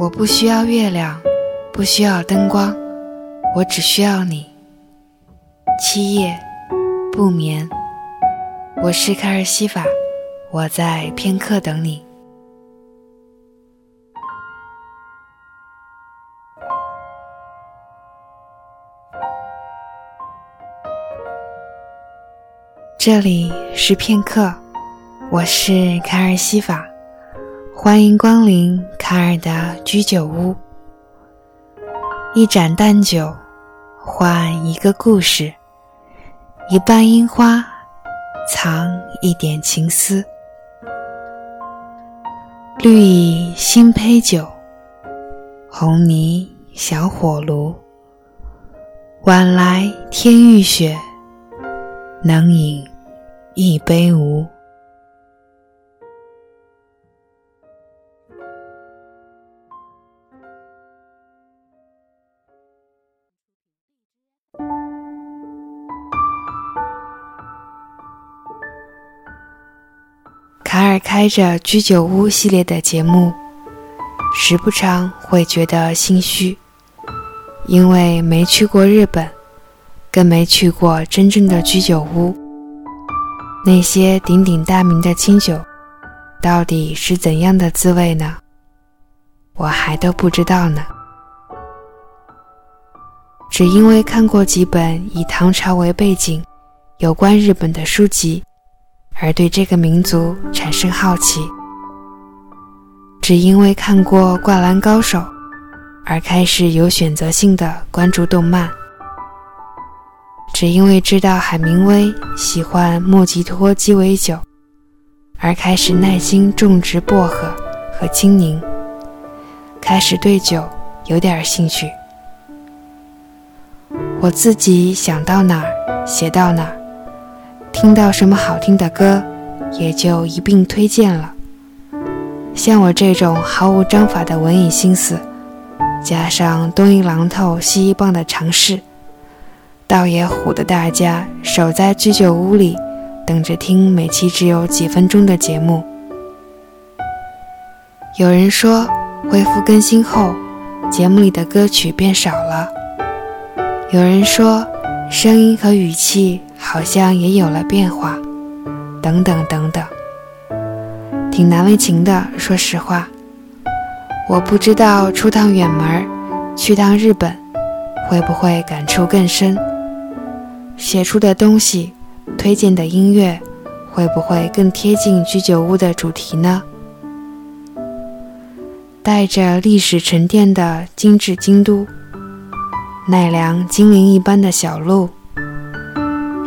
我不需要月亮，不需要灯光，我只需要你。七夜不眠，我是卡尔西法，我在片刻等你。这里是片刻，我是卡尔西法。欢迎光临卡尔的居酒屋。一盏淡酒，换一个故事；一瓣樱花，藏一点情思。绿蚁新醅酒，红泥小火炉。晚来天欲雪，能饮一杯无？卡尔开着居酒屋系列的节目，时不常会觉得心虚，因为没去过日本，更没去过真正的居酒屋。那些鼎鼎大名的清酒，到底是怎样的滋味呢？我还都不知道呢。只因为看过几本以唐朝为背景、有关日本的书籍。而对这个民族产生好奇，只因为看过《灌篮高手》，而开始有选择性的关注动漫；只因为知道海明威喜欢莫吉托鸡尾酒，而开始耐心种植薄荷和青柠，开始对酒有点兴趣。我自己想到哪儿，写到哪儿。听到什么好听的歌，也就一并推荐了。像我这种毫无章法的文艺心思，加上东一榔头西一棒的尝试，倒也唬得大家守在居酒屋里，等着听每期只有几分钟的节目。有人说，恢复更新后，节目里的歌曲变少了；有人说，声音和语气。好像也有了变化，等等等等，挺难为情的。说实话，我不知道出趟远门，去趟日本，会不会感触更深？写出的东西，推荐的音乐，会不会更贴近居酒屋的主题呢？带着历史沉淀的精致京都，奈良精灵一般的小路。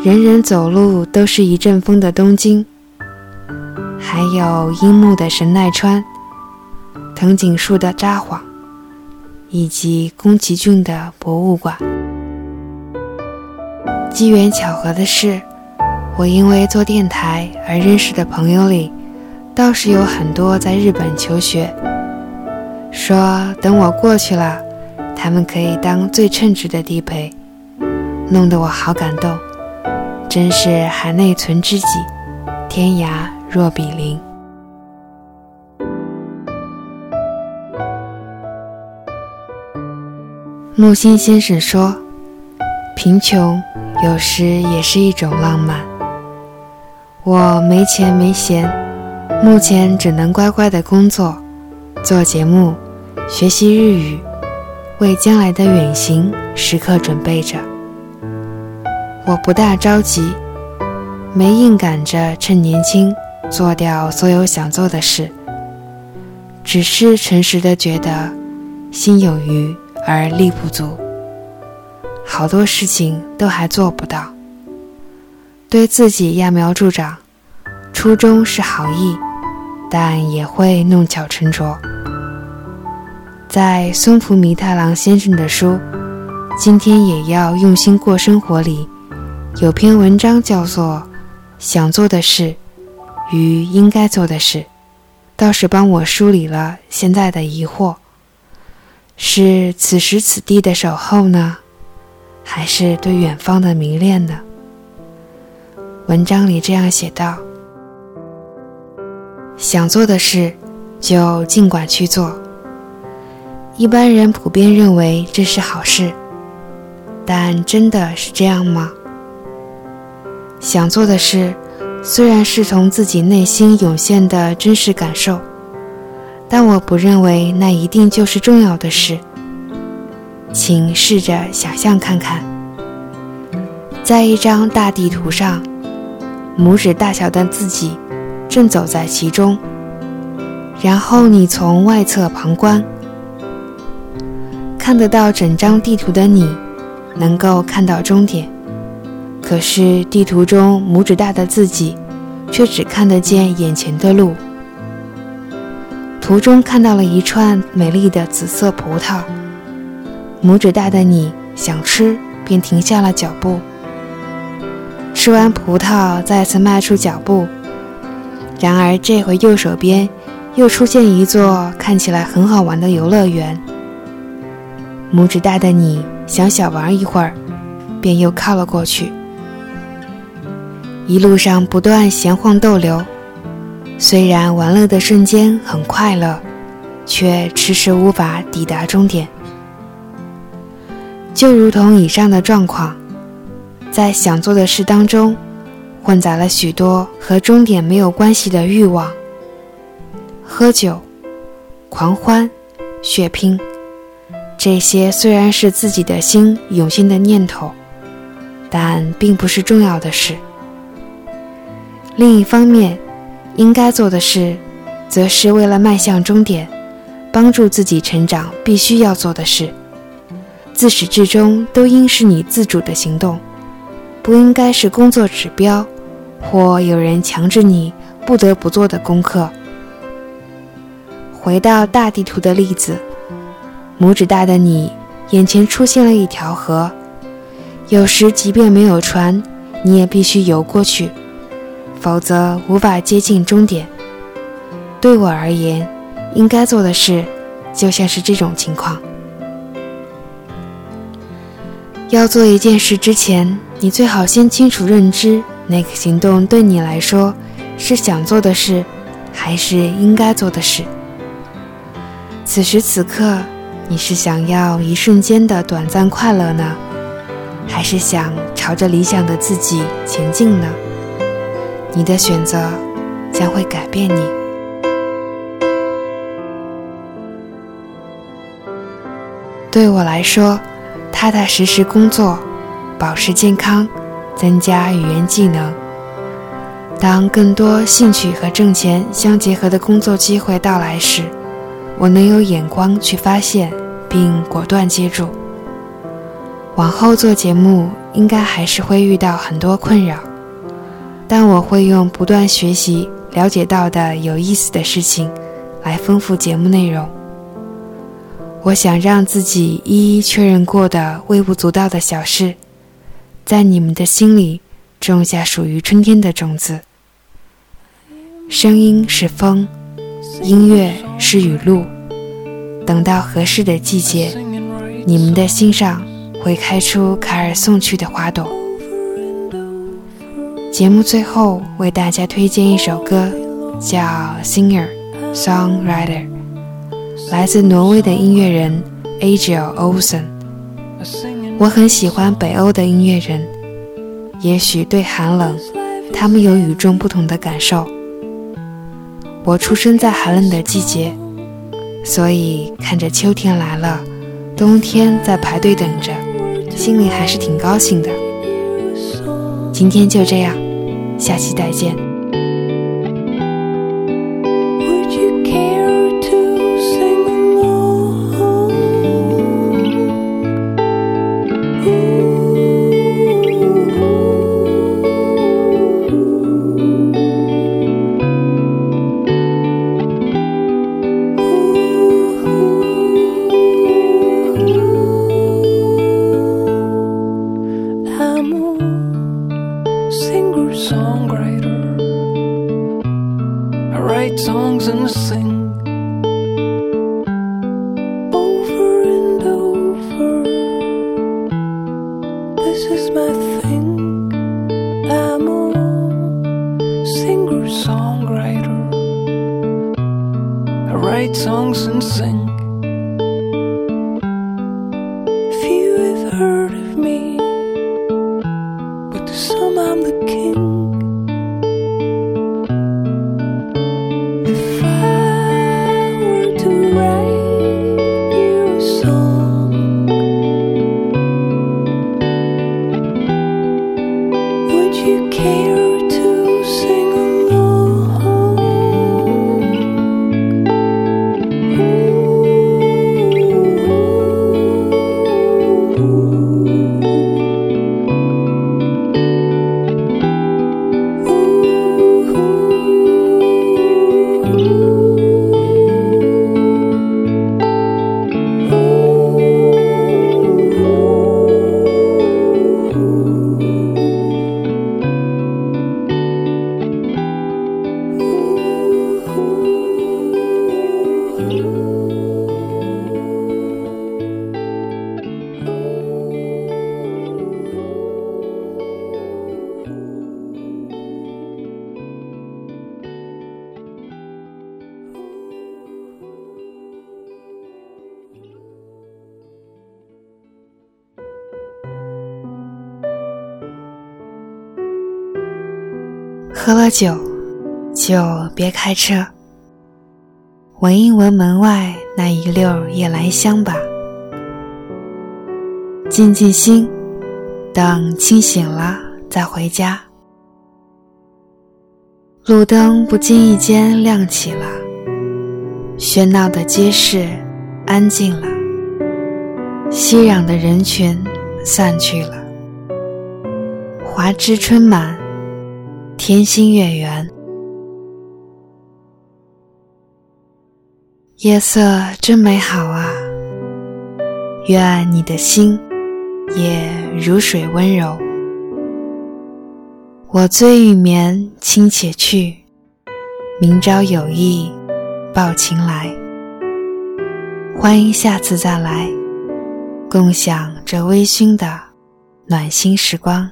人人走路都是一阵风的东京，还有樱木的神奈川、藤井树的札幌，以及宫崎骏的博物馆。机缘巧合的是，我因为做电台而认识的朋友里，倒是有很多在日本求学，说等我过去了，他们可以当最称职的地陪，弄得我好感动。真是海内存知己，天涯若比邻。木心先生说：“贫穷有时也是一种浪漫。”我没钱没闲，目前只能乖乖的工作、做节目、学习日语，为将来的远行时刻准备着。我不大着急，没硬赶着趁年轻做掉所有想做的事，只是诚实的觉得心有余而力不足，好多事情都还做不到。对自己揠苗助长，初衷是好意，但也会弄巧成拙。在松浦弥太郎先生的书《今天也要用心过生活》里。有篇文章叫做《想做的事与应该做的事》，倒是帮我梳理了现在的疑惑：是此时此地的守候呢，还是对远方的迷恋呢？文章里这样写道：“想做的事，就尽管去做；一般人普遍认为这是好事，但真的是这样吗？想做的事虽然是从自己内心涌现的真实感受，但我不认为那一定就是重要的事。请试着想象看看，在一张大地图上，拇指大小的自己正走在其中，然后你从外侧旁观。看得到整张地图的你，能够看到终点。可是地图中拇指大的自己，却只看得见眼前的路。途中看到了一串美丽的紫色葡萄，拇指大的你想吃，便停下了脚步。吃完葡萄，再次迈出脚步。然而这回右手边又出现一座看起来很好玩的游乐园。拇指大的你想小玩一会儿，便又靠了过去。一路上不断闲晃逗留，虽然玩乐的瞬间很快乐，却迟迟无法抵达终点。就如同以上的状况，在想做的事当中，混杂了许多和终点没有关系的欲望：喝酒、狂欢、血拼。这些虽然是自己的心涌现的念头，但并不是重要的事。另一方面，应该做的事，则是为了迈向终点，帮助自己成长必须要做的事。自始至终都应是你自主的行动，不应该是工作指标，或有人强制你不得不做的功课。回到大地图的例子。拇指大的你，眼前出现了一条河。有时，即便没有船，你也必须游过去，否则无法接近终点。对我而言，应该做的事，就像是这种情况。要做一件事之前，你最好先清楚认知哪个行动对你来说是想做的事，还是应该做的事。此时此刻。你是想要一瞬间的短暂快乐呢，还是想朝着理想的自己前进呢？你的选择将会改变你。对我来说，踏踏实实工作，保持健康，增加语言技能。当更多兴趣和挣钱相结合的工作机会到来时，我能有眼光去发现。并果断接住。往后做节目，应该还是会遇到很多困扰，但我会用不断学习、了解到的有意思的事情，来丰富节目内容。我想让自己一一确认过的微不足道的小事，在你们的心里种下属于春天的种子。声音是风，音乐是雨露。等到合适的季节，你们的心上会开出卡尔送去的花朵。节目最后为大家推荐一首歌，叫《Singer Songwriter》，来自挪威的音乐人 Agil Olsen。我很喜欢北欧的音乐人，也许对寒冷，他们有与众不同的感受。我出生在寒冷的季节。所以看着秋天来了，冬天在排队等着，心里还是挺高兴的。今天就这样，下期再见。I write songs and sing. Few have heard of me, but to some I'm the king. you care 喝了酒，就别开车。闻一闻门外那一溜夜来香吧，静静心，等清醒了再回家。路灯不经意间亮起了，喧闹的街市安静了，熙攘的人群散去了，华枝春满，天心月圆。夜色真美好啊！愿你的心也如水温柔。我醉欲眠，卿且去。明朝有意抱琴来。欢迎下次再来，共享这微醺的暖心时光。